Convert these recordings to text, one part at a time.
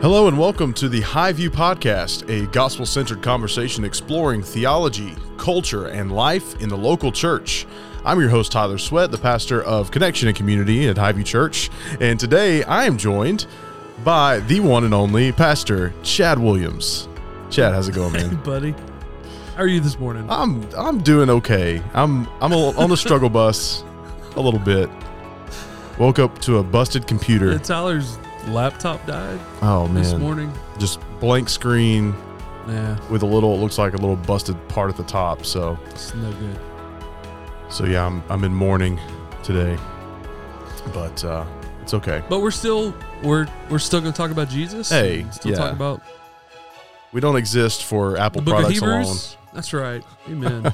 Hello and welcome to the HighView Podcast, a gospel centered conversation exploring theology, culture, and life in the local church. I'm your host, Tyler Sweat, the pastor of Connection and Community at Highview Church, and today I am joined by the one and only Pastor Chad Williams. Chad, how's it going, Hey, man? buddy. How are you this morning? I'm I'm doing okay. I'm I'm a, on the struggle bus a little bit. Woke up to a busted computer. Uh, Tyler's laptop died Oh man! this morning. just blank screen Yeah, with a little. It looks like a little busted part at the top. So it's no good. so yeah, I'm I'm in mourning today, but uh, it's okay. But we're still we're we're still going to talk about Jesus. Hey, still yeah. talk about We don't exist for Apple the Book of products alone. That's right. Amen.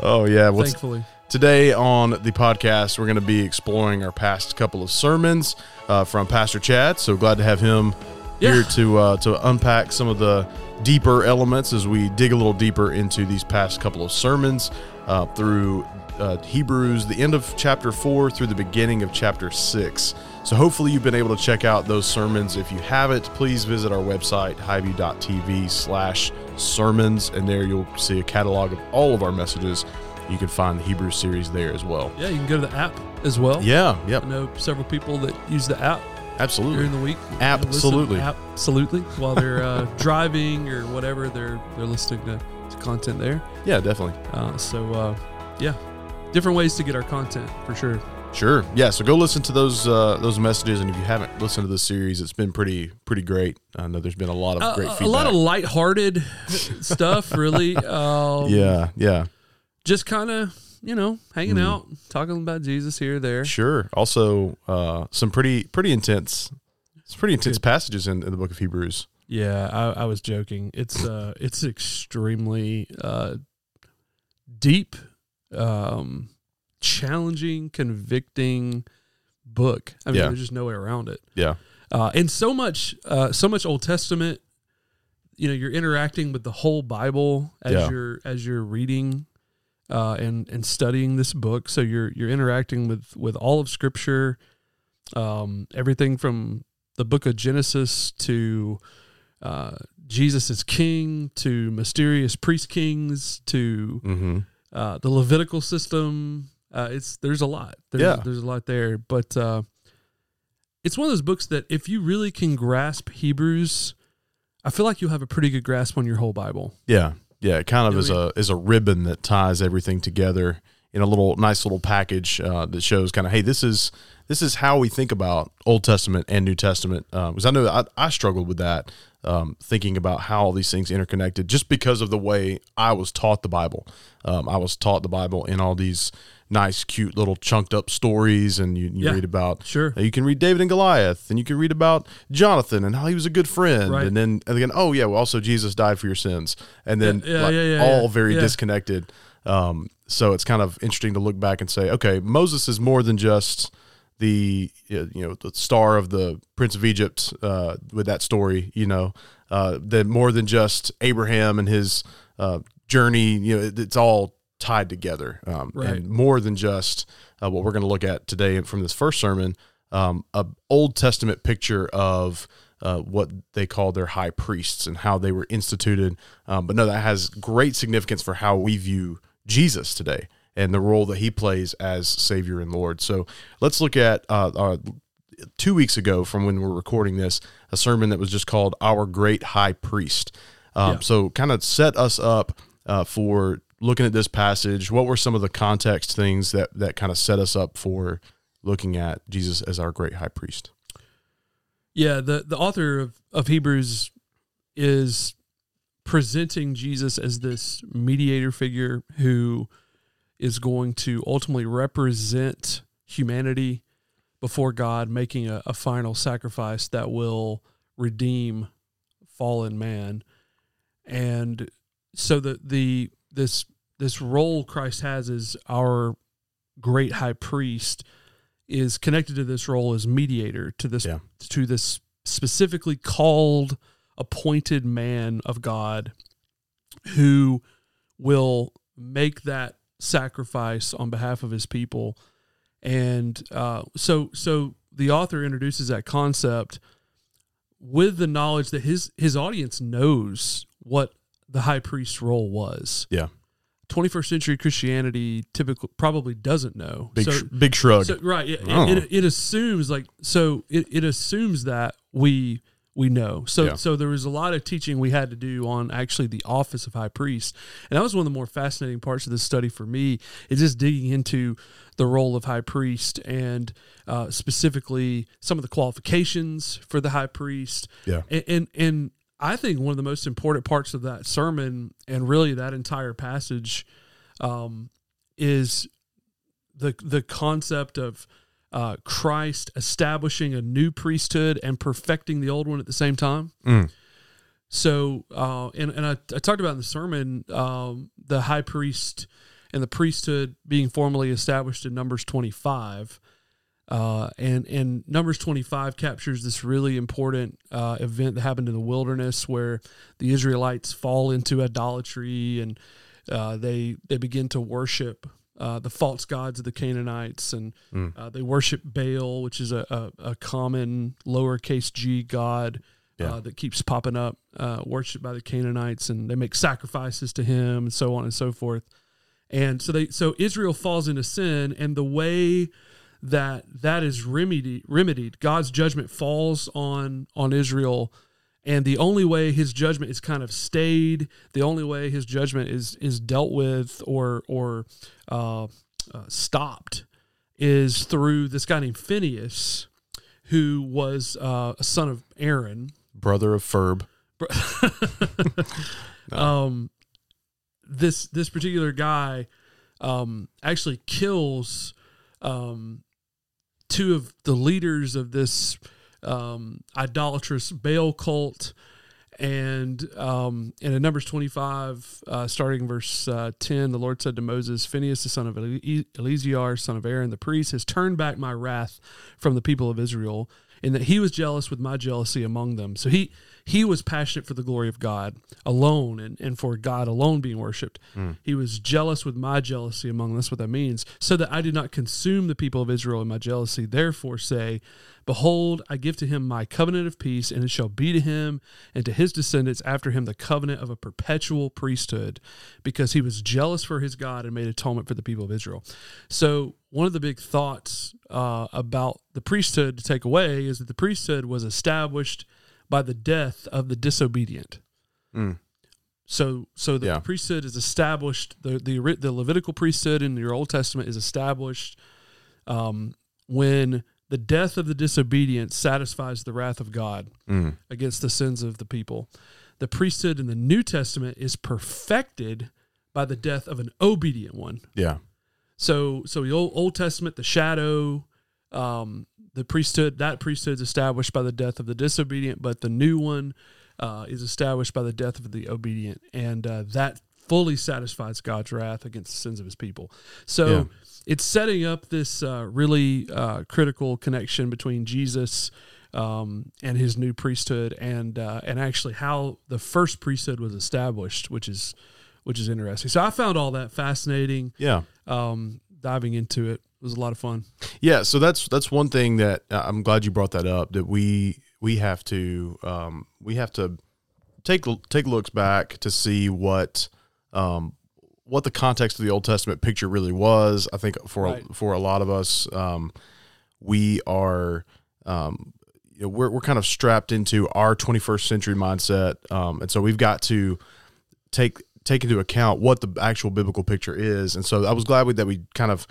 Oh yeah, what's Thankfully, Today on the podcast, we're going to be exploring our past couple of sermons uh, from Pastor Chad. So glad to have him Yeah. here to uh, to unpack some of the deeper elements as we dig a little deeper into these past couple of sermons uh, through uh, Hebrews, the end of chapter four through the beginning of chapter six. So hopefully you've been able to check out those sermons. If you haven't, please visit our website highview.tv slash sermons, and there you'll see a catalog of all of our messages. You can find the Hebrew series there as well. yeah, you can go to the app as well. Yeah, yep, I know several people that use the app absolutely. during the week. Listen Absolutely. absolutely. While they're uh, driving or whatever, they're they're listening to, to content there. Yeah, definitely. Uh, so uh, yeah, different ways to get our content for sure. Sure. Yeah. So go listen to those uh, those messages, and if you haven't listened to the series, it's been pretty pretty great. I know there's been a lot of Uh, great a lot of lighthearted stuff, really. Um, yeah, yeah, just kind of you know hanging Mm. out, talking about Jesus here, there. sure. Also, uh, some pretty pretty intense, it's pretty intense Good. passages in, in the book of Hebrews. Yeah, I, I was joking. It's uh, it's extremely uh, deep, um, challenging, convicting book. I mean, Yeah. there's just no way around it. Yeah, uh, and so much uh, so much Old Testament. You know, you're interacting with the whole Bible as Yeah. you're as you're reading uh, and and studying this book. So you're you're interacting with with all of Scripture, um, everything from the Book of Genesis to uh, Jesus is King to mysterious priest kings to mm-hmm. uh, the Levitical system. Uh, it's there's a lot. There's, Yeah. there's a lot there, but uh, it's one of those books that if you really can grasp Hebrews, I feel like you'll have a pretty good grasp on your whole Bible. yeah, yeah. It kind of is a is a ribbon that ties everything together in a little nice little package uh, that shows kind of hey, this is this is how we think about Old Testament and New Testament. Because I know I, I struggled with that, um, thinking about how all these things interconnected, just because of the way I was taught the Bible. Um, I was taught the Bible in all these nice, cute little chunked up stories, and you, you Yeah. read about Sure. you can read David and Goliath, and you can read about Jonathan and how he was a good friend, Right. and then and again, oh yeah, well also Jesus died for your sins, and then Yeah, yeah, like, all very disconnected. Um, so it's kind of interesting to look back and say, okay, Moses is more than just the uh, you know the star of the Prince of Egypt uh, with that story, you know, uh, that more than just Abraham and his uh, journey. You know, it, it's all tied together, um, Right. and more than just uh, what we're going to look at today from this first sermon, um, a Old Testament picture of. Uh, what they call their high priests and how they were instituted, um, but no, that has great significance for how we view Jesus today and the role that he plays as Savior and Lord. So let's look at uh, uh, two weeks ago from when we're recording this, a sermon that was just called Our Great High Priest. Um, Yeah. So kind of set us up uh, for looking at this passage. What were some of the context things that, that kind of set us up for looking at Jesus as our great high priest? Yeah, the the author of, of Hebrews is presenting Jesus as this mediator figure who is going to ultimately represent humanity before God, making a, a final sacrifice that will redeem fallen man. And so the the this this role Christ has as our great high priest is connected to this role as mediator to this Yeah. to this specifically called appointed man of God who will make that sacrifice on behalf of his people and uh, so so the author introduces that concept with the knowledge that his his audience knows what the high priest role was. Yeah. 21st century Christianity typically probably doesn't know. Big So- sh- big shrug. so, right. It, Oh. it, it assumes like so it, it assumes that we we know. So Yeah. so there was a lot of teaching we had to do on actually the office of high priest. And that was one of the more fascinating parts of this study for me is just digging into the role of high priest and uh, specifically some of the qualifications for the high priest. Yeah. And, and and I think one of the most important parts of that sermon and really that entire passage um, is the the concept of uh, Christ establishing a new priesthood and perfecting the old one at the same time. Mm. So, uh, and and I, I talked about in the sermon um, the high priest and the priesthood being formally established in Numbers twenty five. Uh, and and Numbers twenty five captures this really important uh, event that happened in the wilderness where the Israelites fall into idolatry and uh, they they begin to worship uh, the false gods of the Canaanites and Mm. uh, they worship Baal, which is a, a, a common lowercase g god Yeah. uh, that keeps popping up, uh, worshipped by the Canaanites, and they make sacrifices to him and so on and so forth. And so they so Israel falls into sin, and the way that that is remedied, remedied, God's judgment falls on on Israel, and the only way His judgment is kind of stayed, the only way His judgment is is dealt with or or uh, uh, stopped, is through this guy named Phineas, who was uh, a son of Aaron, Brother of Ferb. um, this this particular guy um, actually kills um, two of the leaders of this um, idolatrous Baal cult. And um, and in Numbers 25, uh, starting verse uh, 10, the Lord said to Moses, Phineas, the son of Ele- Eleazar, son of Aaron, the priest, has turned back my wrath from the people of Israel, in that he was jealous with my jealousy among them. So he he was passionate for the glory of God alone and, and for God alone being worshipped. He was jealous with my jealousy among. That's what that means. So that I did not consume the people of Israel in my jealousy. Therefore say, Behold, I give to him my covenant of peace, and it shall be to him and to his descendants after him the covenant of a perpetual priesthood, because he was jealous for his God and made atonement for the people of Israel. So, one of the big thoughts uh, about the priesthood to take away is that the priesthood was established by the death of the disobedient. Mm. So, so the Yeah. priesthood is established. the the The Levitical priesthood in your Old Testament is established um, when the death of the disobedient satisfies the wrath of God Mm. against the sins of the people. The priesthood in the New Testament is perfected by the death of an obedient one. Yeah. So, so the Old, Old Testament, the shadow, um, the priesthood, that priesthood is established by the death of the disobedient, but the new one uh, is established by the death of the obedient, and uh, that fully satisfies God's wrath against the sins of His people. So, Yeah. it's setting up this uh, really uh, critical connection between Jesus um, and His new priesthood, and uh, and actually how the first priesthood was established, which is which is interesting. So I found all that fascinating Yeah. um, diving into it was a lot of fun. Yeah, so that's that's one thing that uh, I'm glad you brought that up. That we we have to um, we have to take take looks back to see what um, what the context of the Old Testament picture really was. I think for Right. for a lot of us, um, we are um, you know, we're we're kind of strapped into our 21st century mindset, um, and so we've got to take take into account what the actual biblical picture is. And so I was glad we, that we kind of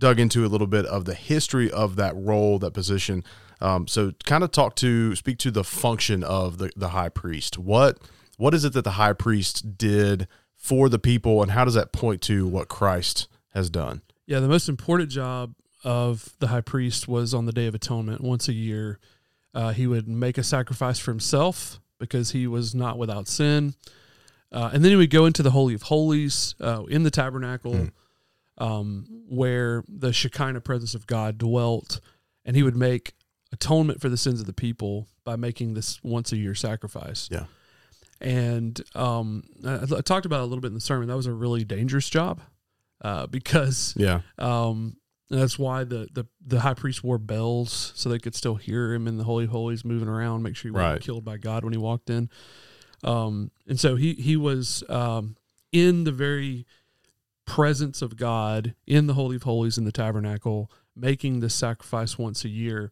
dug into a little bit of the history of that role, that position. Um, so kind of talk to speak to the function of the, the high priest. What what is it that the high priest did for the people, and how does that point to what Christ has done? Yeah, the most important job of the high priest was on the Day of Atonement. Once a year, uh, he would make a sacrifice for himself because he was not without sin. Uh, and then he would go into the Holy of Holies uh, in the tabernacle um, where the Shekinah presence of God dwelt. And he would make atonement for the sins of the people by making this once a year sacrifice. Yeah. And um, I, I talked about it a little bit in the sermon. That was a really dangerous job uh, because Yeah, um, that's why the, the, the high priest wore bells so they could still hear him in the holy holies moving around, make sure he wasn't Right. killed by God when he walked in. Um, and so he he was um, in the very presence of God in the holy of holies in the tabernacle, making the sacrifice once a year.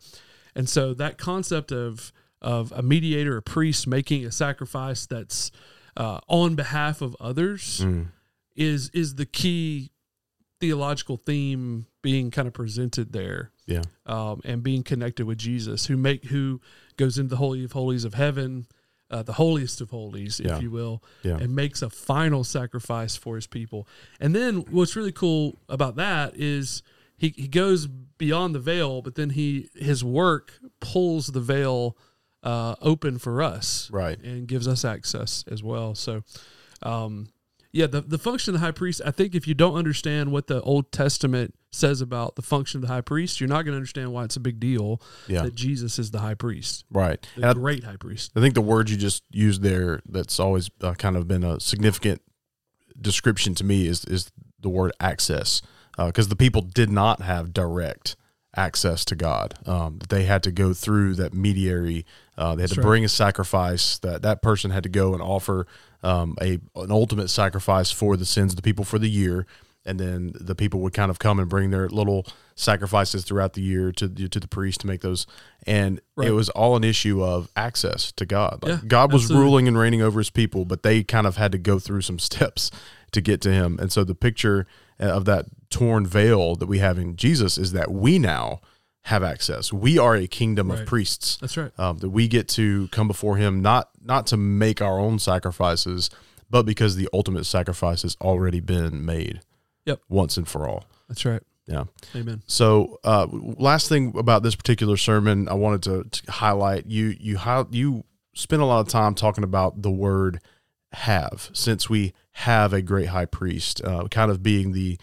And so that concept of of a mediator, a priest making a sacrifice that's uh, on behalf of others Mm. is is the key theological theme being kind of presented there Yeah. um, and being connected with Jesus, who make who goes into the holy of holies of heaven, uh, the holiest of holies, if Yeah. you will, Yeah. and makes a final sacrifice for his people. And then what's really cool about that is he, he goes beyond the veil, but then he his work pulls the veil uh, open for us, Right. and gives us access as well. So, um, yeah, the the function of the high priest. I think if you don't understand what the Old Testament says about the function of the high priest, you're not going to understand why it's a big deal Yeah. that Jesus is the high priest, Right. the And I, great high priest. I think the word you just used there that's always uh, kind of been a significant description to me is is the word access because the people did not have direct access to God. Um, they had to go through that mediary. Uh, they had That's to right. bring a sacrifice. That that person had to go and offer um, a an ultimate sacrifice for the sins of the people for the year, and then the people would kind of come and bring their little sacrifices throughout the year to the, to the priest to make those. And Right. it was all an issue of access to God. Like, Yeah, God was absolutely. ruling and reigning over His people, but they kind of had to go through some steps to get to Him. And so the picture uh, of that torn veil that we have in Jesus is that we now have access. We are a kingdom of priests That's right. um, that we get to come before him not not to make our own sacrifices but because the ultimate sacrifice has already been made Yep. once and for all That's right. yeah Amen. so uh, last thing about this particular sermon i wanted to, to highlight you you hi- you spent a lot of time talking about the word have since we have a great high priest uh, kind of being the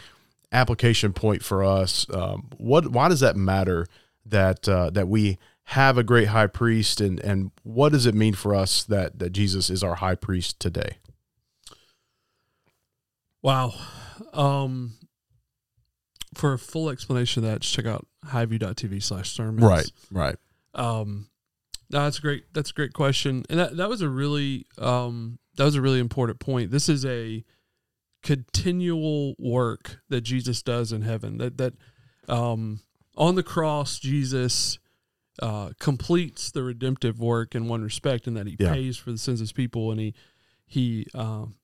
application point for us um, what why does that matter that uh, that we have a great high priest and and what does it mean for us that that Jesus is our high priest today Wow. Um, for a full explanation of that, just check out highview.tv slash sermons. right right. Um, no, that's a great. That's a great question, and that that was a really um that was a really important point. This is a continual work that Jesus does in heaven. That that um on the cross, Jesus uh, completes the redemptive work in one respect, in that he Yeah. pays for the sins of his people, and he he um,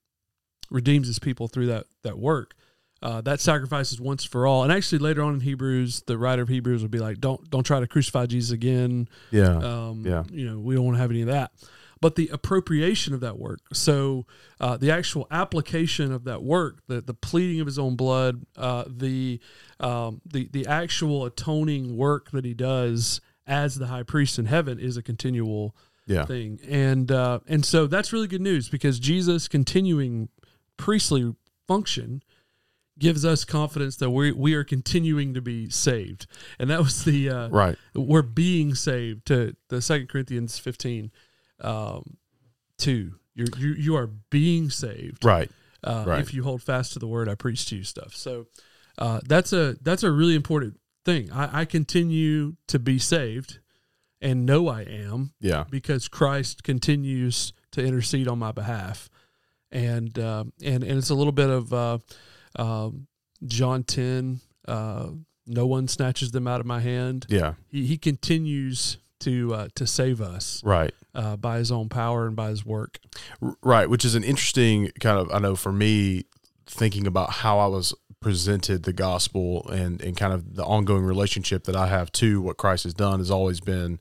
redeems his people through that that work. Uh, that sacrifice is once for all. And actually, later on in Hebrews, the writer of Hebrews would be like, "Don't don't try to crucify Jesus again. yeah Um, Yeah. You know, we don't want to have any of that." But the appropriation of that work, so uh, the actual application of that work, the the pleading of his own blood, uh, the um, the the actual atoning work that he does as the high priest in heaven is a continual yeah. thing, and uh, and so that's really good news because Jesus continuing priestly function gives us confidence that we we are continuing to be saved, and that was the uh, right. we're being saved to the Second Corinthians fifteen um, two. You're, you you are being saved right uh, Right. if you hold fast to the word I preach to you stuff. So uh, that's a that's a really important thing. I, I continue to be saved and know I am yeah because Christ continues to intercede on my behalf, and uh, and and it's a little bit of uh, um, John ten. Uh, no one snatches them out of my hand. yeah He, he continues to uh, to save us right uh, by his own power and by his work. Right, which is an interesting kind of I know for me thinking about how I was presented the gospel and and kind of the ongoing relationship that I have to what Christ has done has always been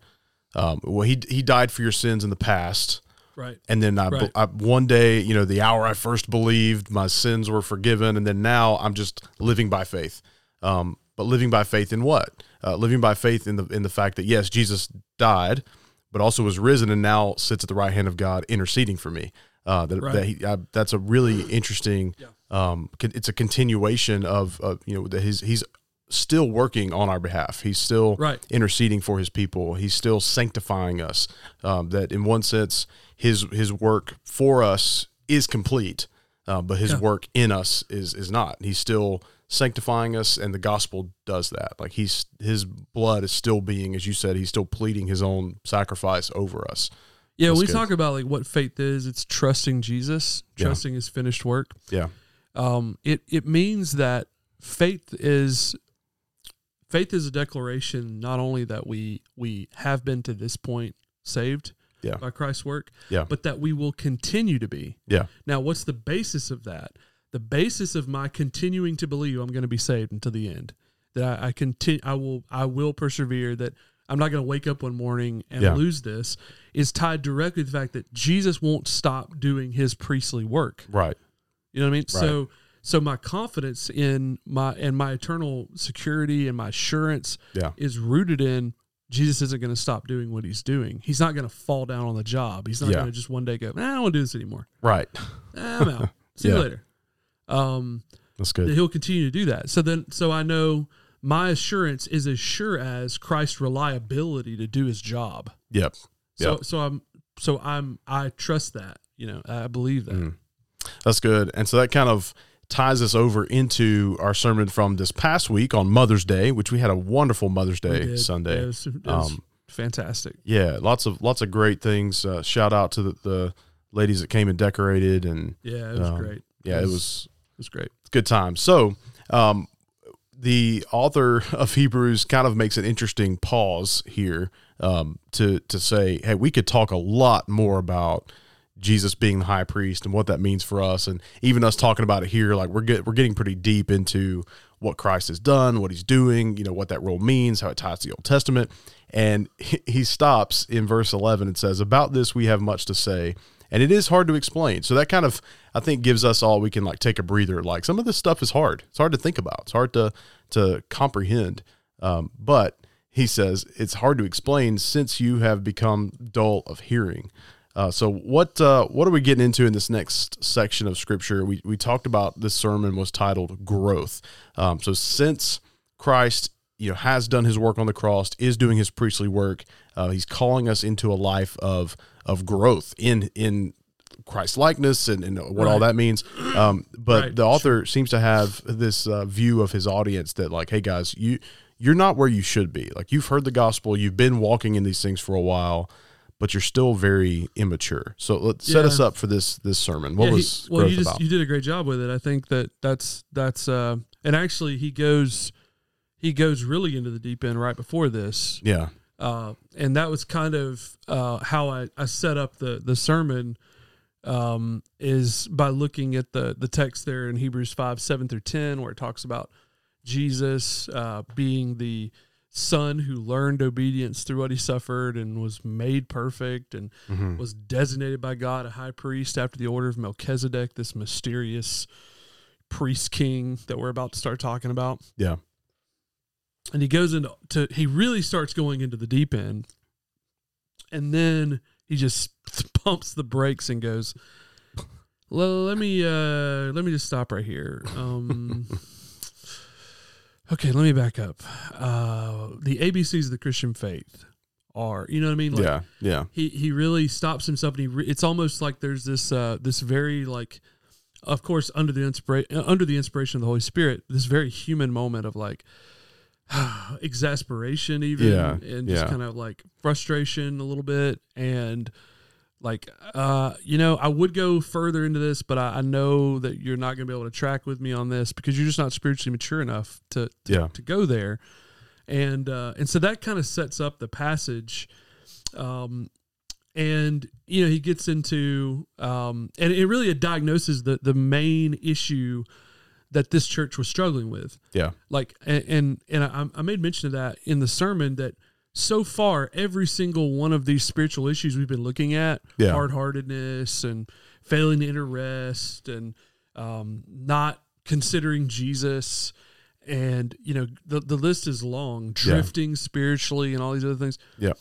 um, well he he died for your sins in the past Right. and then I, Right. I one day you know the hour I first believed my sins were forgiven and then now I'm just living by faith um, but living by faith in what uh, living by faith in the in the fact that yes Jesus died but also was risen and now sits at the right hand of God interceding for me uh, that, Right. that he, uh, that's a really interesting Yeah. um, it's a continuation of, of you know that he's he's still working on our behalf he's still Right. interceding for his people. He's still sanctifying us. Um, that in one sense, his his work for us is complete, uh, but his Yeah. work in us is is not. He's still sanctifying us, and the gospel does that. Like he's his blood is still being, as you said, he's still pleading his own sacrifice over us. Yeah, That's we good. talk about like what faith is. It's trusting Jesus, Yeah. trusting His finished work. Yeah, Um, it it means that faith is faith is a declaration not only that we we have been to this point saved Yeah. by Christ's work, Yeah. but that we will continue to be. yeah, Now, what's the basis of that? The basis of my continuing to believe I'm going to be saved until the end. That I, I continue, I will, I will persevere. That I'm not going to wake up one morning and Yeah. lose this is tied directly to the fact that Jesus won't stop doing His priestly work. right. You know what I mean? So, so my confidence in my and my eternal security and my assurance Yeah, is rooted in Jesus isn't going to stop doing what He's doing. He's not going to fall down on the job. He's not Yeah. going to just one day go, nah, I don't want to do this anymore. right. I'm out. See Yeah. you later. Um, That's that good. he'll continue to do that. So then, so I know my assurance is as sure as Christ's reliability to do his job. Yep. So, Yep. so I'm, so I'm, I trust that. You know, I believe that. Mm. That's good. And so that kind of ties us over into our sermon from this past week on Mother's Day, which we had a wonderful Mother's Day. Sunday. Yeah, it was, it was Um, fantastic. Yeah, lots of lots of great things. Uh, shout out to the, the ladies that came and decorated, and Yeah, it was um, great. yeah, it was- was great. good time. So, um, the author of Hebrews kind of makes an interesting pause here um, to to say, hey, we could talk a lot more about Jesus being the high priest and what that means for us, and even us talking about it here, like we're get, we're getting pretty deep into what Christ has done, what He's doing, you know, what that role means, how it ties to the Old Testament, and he, he stops in verse eleven and says, "About this we have much to say." And it is hard to explain. So that kind of, I think, gives us all we can like take a breather. Like some of this stuff is hard. It's hard to think about. It's hard to to comprehend. Um, but he says it's hard to explain since you have become dull of hearing. Uh, so what uh, what are we getting into in this next section of scripture? We we talked about this sermon was titled growth. Um, so since Christ you know has done his work on the cross, is doing his priestly work, uh, he's calling us into a life of of growth in in Christ likeness and, and what all that means. Um, but Right, the author seems to have this uh, view of his audience that like, hey guys, you you're not where you should be. Like you've heard the gospel, you've been walking in these things for a while, but you're still very immature. So let's set Yeah. us up for this this sermon. What Yeah, he- was well, you just about? you did a great job with it. I think that that's that's uh, and actually he goes he goes really into the deep end right before this. yeah, uh, and that was kind of uh, how I, I set up the the sermon um, is by looking at the the text there in Hebrews five seven through ten where it talks about Jesus uh, being the son who learned obedience through what he suffered and was made perfect and Mhm. was designated by God a high priest after the order of Melchizedek, this mysterious priest king that we're about to start talking about yeah, and he goes into to he really starts going into the deep end. And then he just pumps the brakes and goes "Well, let me uh let me just stop right here. Um okay let me back up. Uh the abcs of the christian faith are you know what i mean? Like yeah, yeah, he he really stops himself and he re- it's almost like there's this uh this very like of course under the inspiration under the inspiration of the holy spirit this very human moment of like exasperation even Yeah, and just yeah. kind of like frustration a little bit and like uh you know i would go further into this but i, I know that you're not going to be able to track with me on this because you're just not spiritually mature enough to to, Yeah. to go there and uh and so that kind of sets up the passage um and you know he gets into um and it really diagnoses the the main issue that this church was struggling with. Yeah, like and and, and I, I made mention of that in the sermon that so far every single one of these spiritual issues we've been looking at Yeah. hard-heartedness and failing to enter rest and um, not considering jesus and you know the, the list is long drifting spiritually and all these other things. Yeah,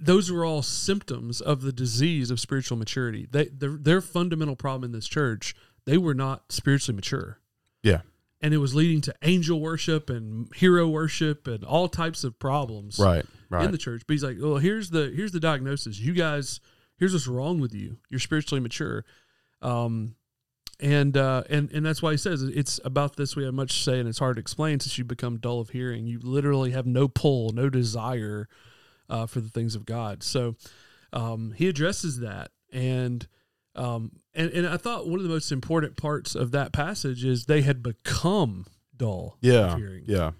those were all symptoms of the disease of spiritual maturity. They their, their fundamental problem in this church, they were not spiritually mature. yeah, And it was leading to angel worship and hero worship and all types of problems right, right, in the church. But he's like, "Well, here's the here's the diagnosis. You guys, here's what's wrong with you. You're spiritually mature." Um and uh, and and that's why he says it's about this we have much to say and it's hard to explain since you become dull of hearing. You literally have no pull, no desire uh, for the things of God. So um, he addresses that, and um, and and I thought one of the most important parts of that passage is they had become dull Yeah. hearing, Yeah.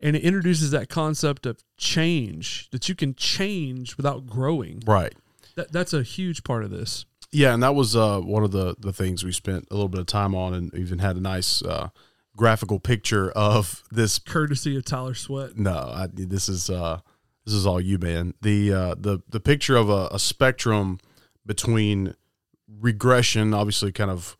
and it introduces that concept of change that you can change without growing. Right. That that's a huge part of this. Yeah, and that was uh, one of the the things we spent a little bit of time on, and even had a nice uh, graphical picture of this. Courtesy of Tyler Sweat. No, I, this is uh, this is all you, man. The uh, the the picture of a, a spectrum between regression, obviously, kind of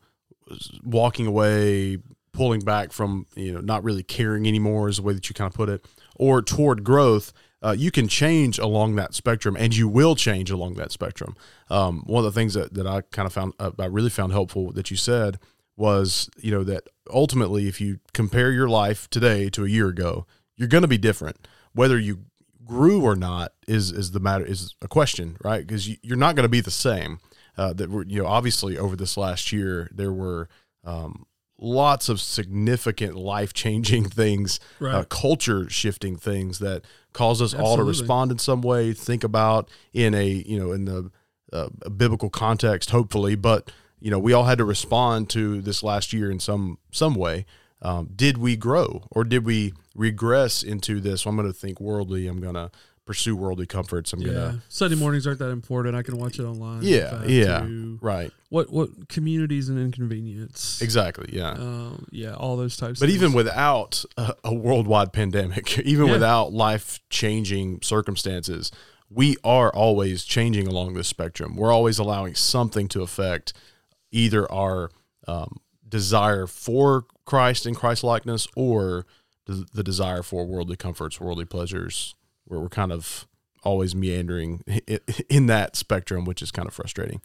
walking away, pulling back from you know not really caring anymore is the way that you kind of put it, or toward growth. Uh, you can change along that spectrum, and you will change along that spectrum. Um, one of the things that, that I kind of found, uh, I really found helpful that you said was, you know, that ultimately, if you compare your life today to a year ago, you're going to be different. Whether you grew or not is is the matter is a question, right? Because you, you're not going to be the same. Uh, that were you know obviously over this last year there were um, lots of significant life changing things, uh, culture shifting things that cause us all to respond in some way, think about in a you know in the uh, biblical context, hopefully. But you know we all had to respond to this last year in some some way. Um, did we grow or did we regress into this? I'm going to think worldly. I'm going to pursue worldly comforts. I'm Yeah, gonna Sunday mornings aren't that important. I can watch it online. Yeah, yeah. to right What what communities and inconvenience? exactly yeah. Um, yeah, all those types. But even without a, a worldwide pandemic, even Yeah. without life changing circumstances, we are always changing along this spectrum. We're always allowing something to affect either our um, desire for Christ and Christ likeness or the, the desire for worldly comforts, worldly pleasures, where we're kind of always meandering in that spectrum, which is kind of frustrating.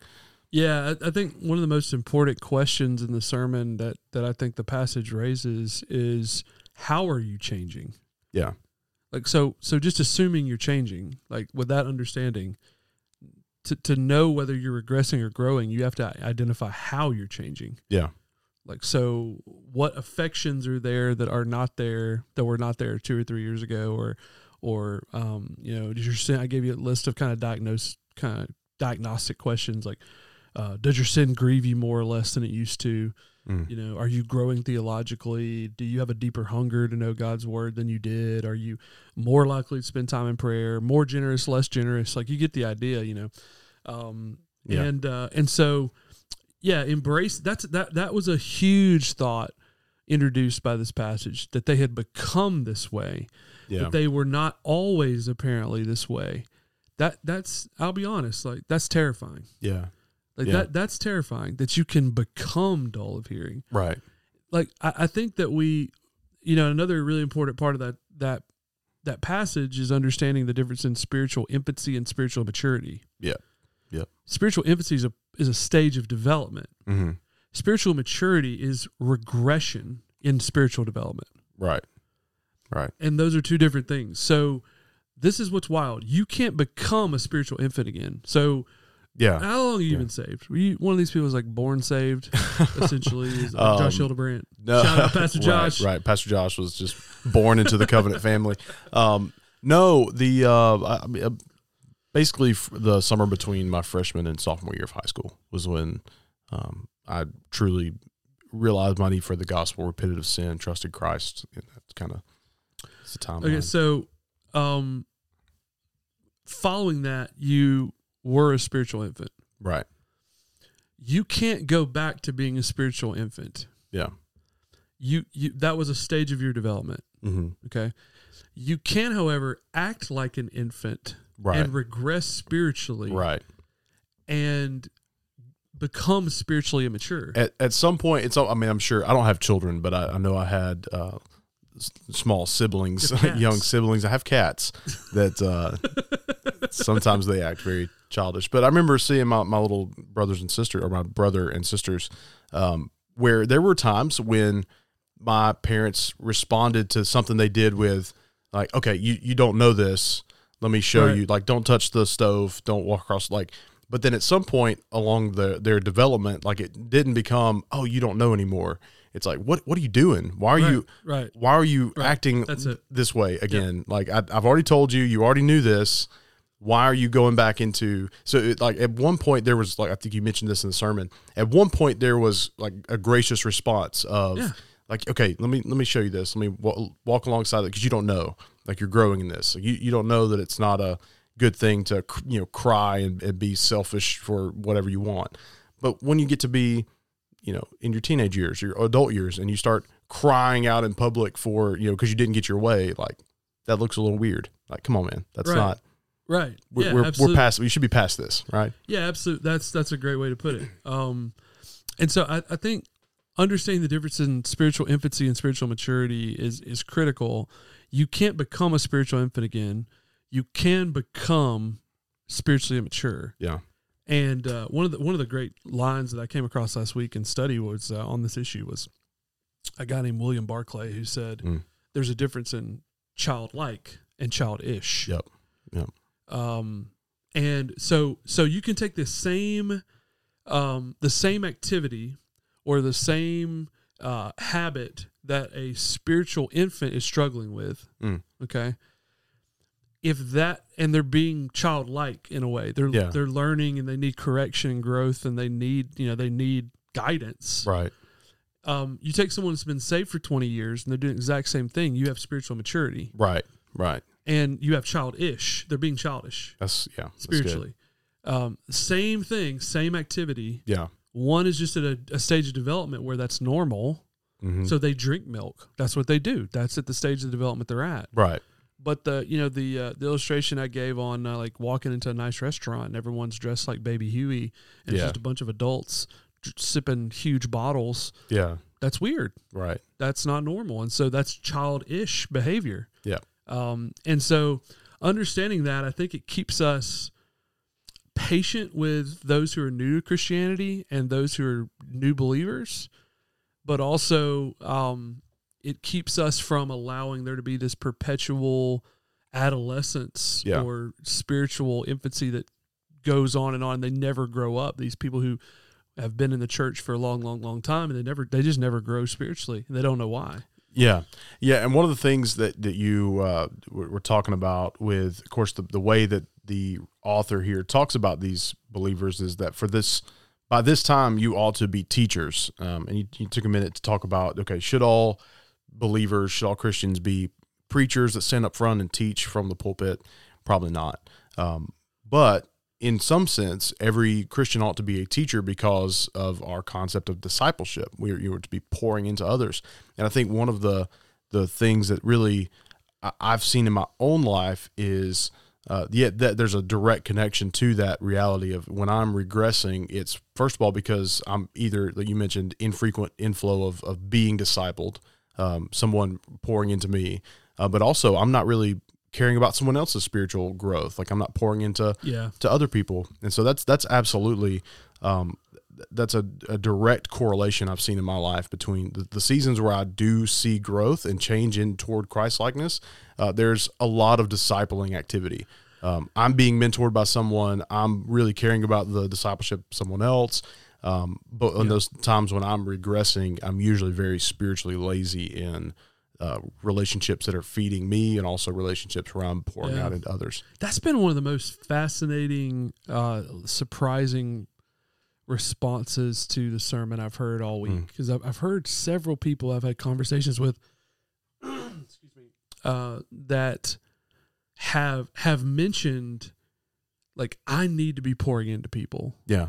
Yeah, I, I think one of the most important questions in the sermon that that I think the passage raises is how are you changing? Yeah. Like so so just assuming you're changing, like with that understanding, to to know whether you're regressing or growing, you have to identify how you're changing. Yeah. Like so what affections are there that are not there that were not there 2 or 3 years ago or or um you know, does your sin I gave you a list of kind of diagnose kind of diagnostic questions like uh, does your sin grieve you more or less than it used to? Mm. You know, are you growing theologically? Do you have a deeper hunger to know God's word than you did? Are you more likely to spend time in prayer? More generous, less generous? Like you get the idea, you know. Um, Yeah. And uh, and so, yeah, embrace. That's that. That was a huge thought introduced by this passage that they had become this way. Yeah. That they were not always apparently this way. That that's. I'll be honest. Like that's terrifying. Yeah. Like Yeah. that that's terrifying that you can become dull of hearing. Right. Like I, I think that we you know, another really important part of that that that passage is understanding the difference in spiritual infancy and spiritual maturity. Yeah. Yeah. Spiritual infancy is a is a stage of development. Mm-hmm. Spiritual maturity is regression in spiritual development. Right. Right. And those are two different things. So this is what's wild. You can't become a spiritual infant again. So Yeah. How long have you Yeah. been saved? Were you one of these people is like born saved? Essentially, is like Um, Josh Hildebrandt. No, Shout out Pastor right, Josh. Right, Pastor Josh was just born into the covenant family. Um, no, the uh, I, I uh, basically the summer between my freshman and sophomore year of high school was when um, I truly realized my need for the gospel, repented of sin, trusted Christ. And that's kind of it's the time. Okay, so um, following that, you were a spiritual infant. right. You can't go back to being a spiritual infant. Yeah. You you that was a stage of your development. hmm Okay, you can, however, act like an infant Right. and regress spiritually right. and become spiritually immature. at, at some point it's i mean i'm sure i don't have children but i, I know i had uh, s- small siblings You have cats. young siblings i have cats that uh, sometimes they act very childish but i remember seeing my, my little brothers and sister or my brother and sisters um, where there were times when my parents responded to something they did with like okay you, you don't know this let me show Right. you like don't touch the stove don't walk across like But then at some point along the their development, like it didn't become, oh, you don't know anymore. It's like, what what are you doing? Why are right, you right? why are you Right. acting That's it. this way again? Like I, I've already told you, you already knew this. Why are you going back into? So it, like at one point there was like I think you mentioned this in the sermon. At one point there was like a gracious response of Yeah. like, okay, let me let me show you this. Let me wa- walk alongside it because you don't know. Like you're growing in this. Like, you you don't know that it's not a good thing to you know cry and, and be selfish for whatever you want. But when you get to be you know, in your teenage years, your adult years, and you start crying out in public for, you know, because you didn't get your way, like that looks a little weird. Like, come on, man, that's Right. not. Right. We're, yeah, we're, we're past. We should be past this, right? Yeah, absolutely. That's that's a great way to put it. Um, and so I, I think understanding the difference in spiritual infancy and spiritual maturity is is critical. You can't become a spiritual infant again. You can become spiritually immature. Yeah. And uh, one of the one of the great lines that I came across last week in study was uh, on this issue was a guy named William Barclay who said Mm. there's a difference in childlike and childish. Yep. Yep. Um, and so so you can take the same um, the same activity or the same uh, habit that a spiritual infant is struggling with. Mm. Okay. If that and they're being childlike in a way, they're Yeah. they're learning and they need correction and growth and they need you know they need guidance. Right. Um, you take someone that's been saved for twenty years and they're doing the exact same thing. You have spiritual maturity Right. Right. and you have childish. They're being childish That's yeah. that's spiritually. Um, same thing, same activity. Yeah. One is just at a, a stage of development where that's normal. Mhm. So they drink milk. That's what they do. That's at the stage of development they're at. Right. But the you know the uh, the illustration I gave on uh, like walking into a nice restaurant and everyone's dressed like Baby Huey and it's just a bunch of adults sipping huge bottles. Yeah. That's weird. Right. That's not normal, and so that's childish behavior. Yeah. Um, and so understanding that, I think it keeps us patient with those who are new to Christianity and those who are new believers, but also um, it keeps us from allowing there to be this perpetual adolescence Yeah. or spiritual infancy that goes on and on. They never grow up. These people who have been in the church for a long, long, long time, and they never, they just never grow spiritually, and they don't know why. Yeah, yeah, and one of the things that that you uh, we're talking about with, of course, the the way that the author here talks about these believers is that for this by this time you ought to be teachers, um, and you, you took a minute to talk about okay, should all believers, should all Christians be preachers that stand up front and teach from the pulpit? Probably not, um, but in some sense, every Christian ought to be a teacher because of our concept of discipleship. We are, you are to be pouring into others, and I think one of the the things that really I've seen in my own life is uh, yeah, that there's a direct connection to that reality of when I'm regressing. It's first of all because I'm either like you mentioned infrequent inflow of of being discipled, um, someone pouring into me, uh, but also I'm not really caring about someone else's spiritual growth. Like I'm not pouring into Yeah. to other people, and so that's that's absolutely um, that's a, a direct correlation I've seen in my life between the, the seasons where I do see growth and change in toward Christ likeness. Uh, there's a lot of discipling activity. Um, I'm being mentored by someone. I'm really caring about the discipleship of someone else. Um, but in Yeah. those times when I'm regressing, I'm usually very spiritually lazy in uh, relationships that are feeding me and also relationships where I'm pouring Yeah. out into others. That's been one of the most fascinating, uh, surprising responses to the sermon I've heard all Hmm. week because I've, I've heard several people I've had conversations with, excuse me, uh, that have have mentioned like I need to be pouring into people. Yeah.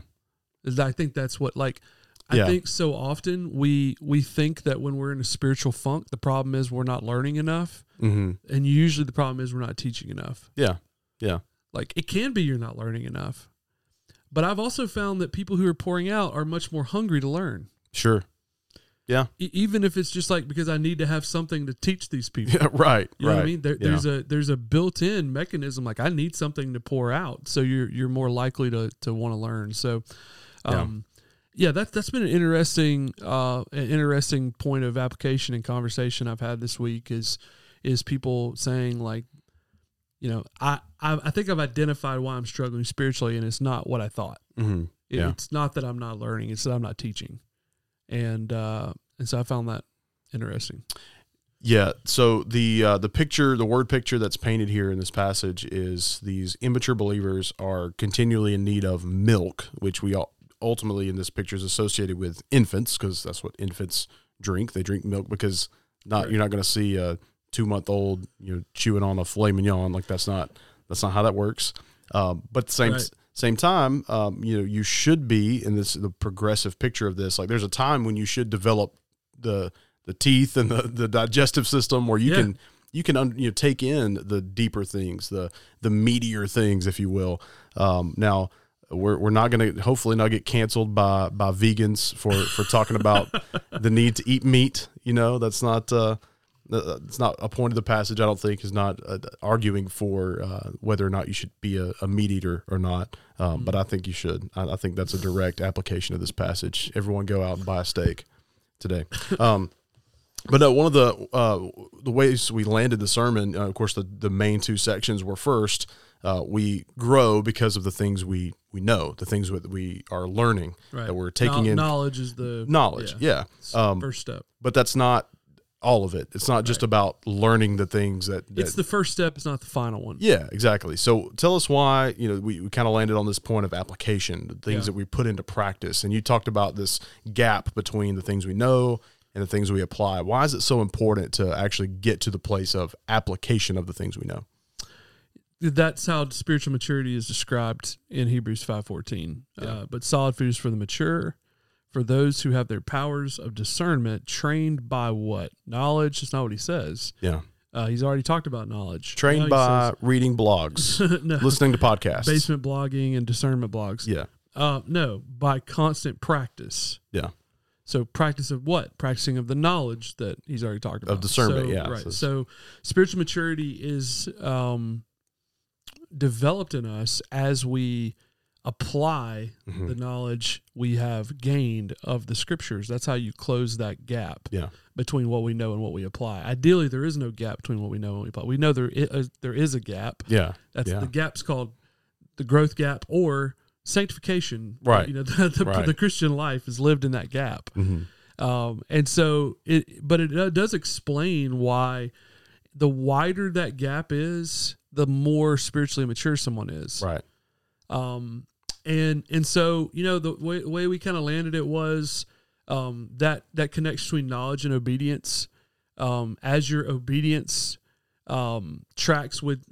Is I think that's what like I Yeah. think so often we we think that when we're in a spiritual funk, the problem is we're not learning enough, Mm-hmm. and usually the problem is we're not teaching enough. Yeah. Yeah. Like it can be you're not learning enough. But I've also found that people who are pouring out are much more hungry to learn. Sure. Yeah. E- even if it's just like because I need to have something to teach these people. Yeah. Right. You know right. what I mean? There, Yeah. There's a there's a built-in mechanism like I need something to pour out, so you're you're more likely to to want to learn. So, um, yeah, that's that's been an interesting uh an interesting point of application and conversation I've had this week is is people saying like you know, I, I I think I've identified why I'm struggling spiritually, and it's not what I thought. Mm-hmm. It- Yeah. It's not that I'm not learning; it's that I'm not teaching, and uh, and so I found that interesting. Yeah. So the uh, the picture, the word picture that's painted here in this passage is these immature believers are continually in need of milk, which we all, ultimately in this picture is associated with infants because that's what infants drink. They drink milk because not Right. you're not going to see a two month old you know chewing on a filet mignon like that's not that's not how that works. Um, but the same Right. same time, um, you know you should be in this the progressive picture of this. Like there's a time when you should develop the the teeth and the, the digestive system where you Yeah. can you can un, you know take in the deeper things the the meatier things if you will um, now we're, we're not going to hopefully not get canceled by by vegans for for talking about the need to eat meat you know that's not uh uh, it's not a point of the passage. I don't think is not uh, arguing for uh, whether or not you should be a, a meat eater or not. Um, But I think you should. I, I think that's a direct application of this passage. Everyone go out and buy a steak today. Um, but no, one of the uh, the ways we landed the sermon, uh, of course, the the main two sections were first. Uh, we grow because of the things we we know, the things that we are learning, Right. that we're taking Kno- in knowledge is the knowledge. Yeah, it's Um, first step. but that's not all of it. It's not just Right. about learning the things that, that It's the first step. It's not the final one. yeah, exactly. So tell us why, you know, we, we kind of landed on this point of application, the things Yeah. that we put into practice. And you talked about this gap between the things we know and the things we apply. Why is it so important to actually get to the place of application of the things we know? That's how spiritual maturity is described in Hebrews five fourteen. Yeah. Uh, but solid food is for the mature, for those who have their powers of discernment trained by what knowledge. That's not what he says. Yeah. Uh, he's already talked about knowledge. Trained by reading blogs, no, listening to podcasts. basement blogging and discernment blogs. Yeah. Uh, no, by constant practice. Yeah. So practice of what? Practicing of the knowledge that he's already talked about. Of discernment, So, yeah. Right. So- So, spiritual maturity is um, developed in us as we apply Mhm. the knowledge we have gained of the scriptures. That's how you close that gap Yeah. between what we know and what we apply. Ideally, there is no gap between what we know and what we apply. We know there is, there is a gap. Yeah. That's Yeah. the gap's called the growth gap or sanctification. Right. You know, the, the, Right. the Christian life is lived in that gap. hmm Um, and so it, but it does explain why the wider that gap is, the more spiritually mature someone is. Right. Um, and and so you know the way, way we kind of landed it was um, that that connection between knowledge and obedience. Um, as your obedience um, tracks with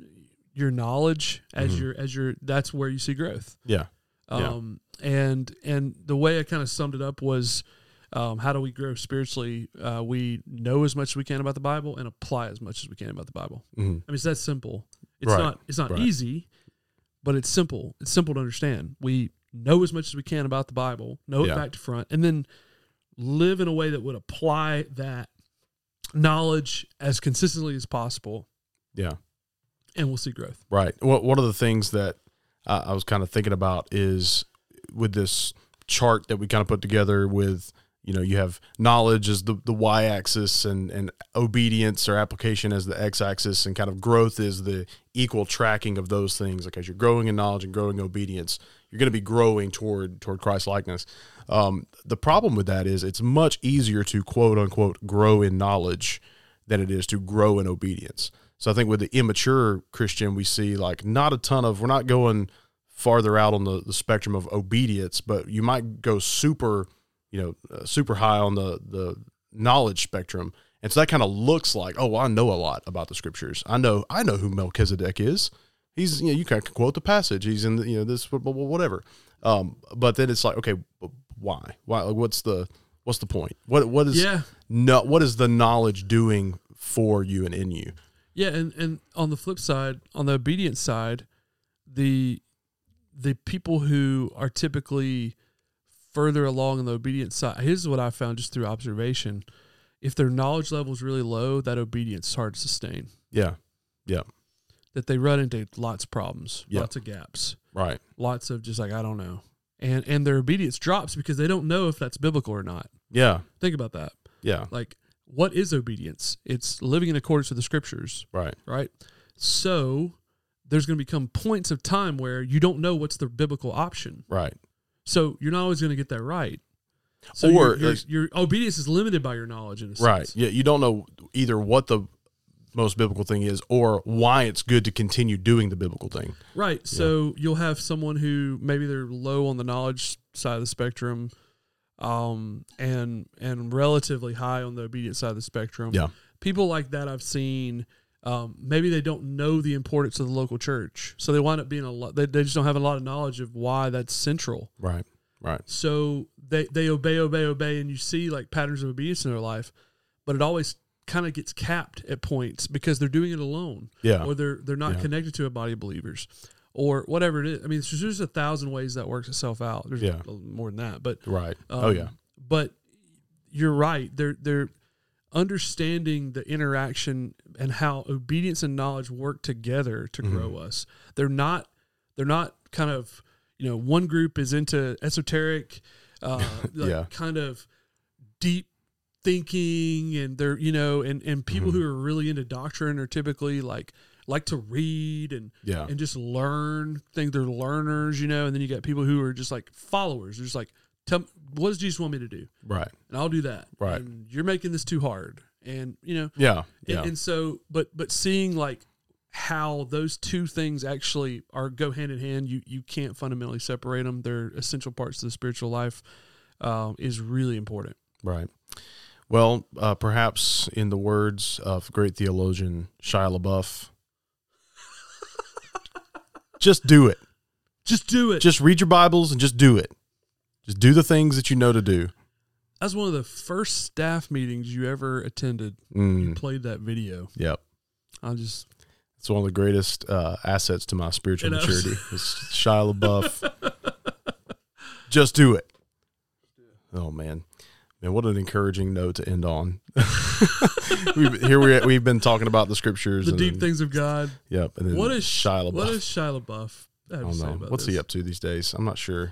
your knowledge, as Mhm. your as your that's where you see growth. Yeah. Yeah. Um, and and the way I kind of summed it up was, um, how do we grow spiritually? Uh, we know as much as we can about the Bible and apply as much as we can about the Bible. hmm I mean, it's that simple. It's Right, not it's not right. easy, but it's simple. It's simple to understand. We know as much as we can about the Bible, know it back to front, and then live in a way that would apply that knowledge as consistently as possible, Yeah. and we'll see growth. Right. Well, one of the things that I, I was kind of thinking about is with this chart that we kind of put together with, you know, you have knowledge as the, the y axis and, and obedience or application as the x axis, and kind of growth is the equal tracking of those things. Like as you're growing in knowledge and growing obedience, you're going to be growing toward toward Christ likeness. Um, the problem with that is it's much easier to quote unquote grow in knowledge than it is to grow in obedience. So I think with the immature Christian, we see like not a ton of, we're not going farther out on the, the spectrum of obedience, but you might go super, you know, uh, super high on the, the knowledge spectrum. And so that kind of looks like, oh, I know a lot about the scriptures. I know, I know who Melchizedek is. He's, you know, you can quote the passage. He's in the, you know, this, whatever. Um, but then it's like, okay, why, why, like, what's the, what's the point? What, what is, Yeah, no, what is the knowledge doing for you and in you? Yeah, and and on the flip side, on the obedience side, the the people who are typically further along on the obedience side, here's what I found just through observation. If their knowledge level is really low, that obedience is hard to sustain. Yeah. Yeah. That they run into lots of problems, Yeah. lots of gaps, Right. lots of just like I don't know. And and their obedience drops because they don't know if that's biblical or not. Yeah. Think about that. Yeah. Like what is obedience? It's living in accordance with the scriptures. Right. right? So there's going to become points of time where you don't know what's the biblical option. Right. So you're not always going to get that right. So Or, your, your, uh, your obedience is limited by your knowledge in a sense. Right. Yeah. You don't know either what the most biblical thing is or why it's good to continue doing the biblical thing. Right. So you'll have someone who maybe they're low on the knowledge side of the spectrum, um, and and relatively high on the obedient side of the spectrum. Yeah. People like that I've seen. Um, maybe they don't know the importance of the local church, so they wind up being a lot. They, they just don't have a lot of knowledge of why that's central. Right. Right. So they they obey, obey, obey, and you see like patterns of obedience in their life, but it always kind of gets capped at points because they're doing it alone Yeah. or they're they're not Yeah. connected to a body of believers or whatever it is. I mean, there's just a thousand ways that works itself out. There's Yeah. more than that, but Right. um, oh yeah. But you're right. They're they're understanding the interaction and how obedience and knowledge work together to grow Mm-hmm. us. They're not they're not kind of you know one group is into esoteric, uh, like Yeah. kind of deep thinking and they're you know and and people Mm-hmm. who are really into doctrine are typically like like to read and Yeah. and just learn think they're learners you know and then you got people who are just like followers they're just like tell me, what does jesus want me to do Right. and i'll do that Right. and you're making this too hard and you know Yeah. and, Yeah. and so but but seeing like how those two things actually are go hand in hand you you can't fundamentally separate them they're essential parts of the spiritual life um, is really important Right. Well, uh, perhaps in the words of great theologian Shia LaBeouf, just do it. just do it Just read your Bibles and just do it. Just do the things that you know to do. that's one of the first staff meetings you ever attended Mm, played that video yep. i just It's one of the greatest uh, assets to my spiritual You know? maturity. Is Shia LaBeouf. just do it. Oh man, man, what an encouraging note to end on. we've, here we we've been talking about the scriptures, the and deep then- things of god Yep. And then What is Shia LaBeouf? What is Shia LaBeouf? have I don't know. What's he up to these days? I'm not sure.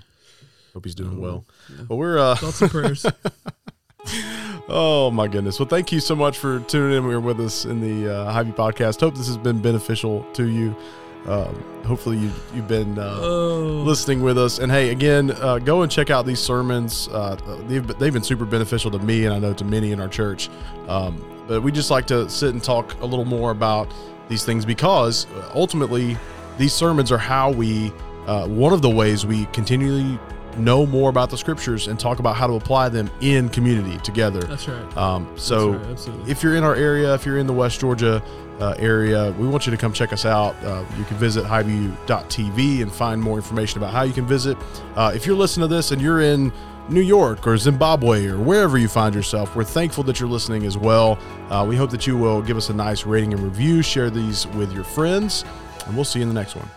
Hope he's doing well. Yeah. But we're uh Thoughts and prayers. oh my goodness. Well, thank you so much for tuning in. We're with us in the uh, HighView podcast. Hope this has been beneficial to you. Um, hopefully you you've been uh, oh, listening with us. And hey, again, uh, go and check out these sermons. Uh, they've they've been super beneficial to me, and I know to many in our church. Um, but we just like to sit and talk a little more about these things because uh, ultimately, these sermons are how we uh, one of the ways we continually know more about the scriptures and talk about how to apply them in community together. that's right. Um, so That's right, if you're in our area, if you're in the West Georgia uh, area, we want you to come check us out. Uh, you can visit highview.tv and find more information about how you can visit. Uh, if you're listening to this and you're in New York or Zimbabwe or wherever you find yourself, we're thankful that you're listening as well. Uh, we hope that you will give us a nice rating and review, share these with your friends, and we'll see you in the next one.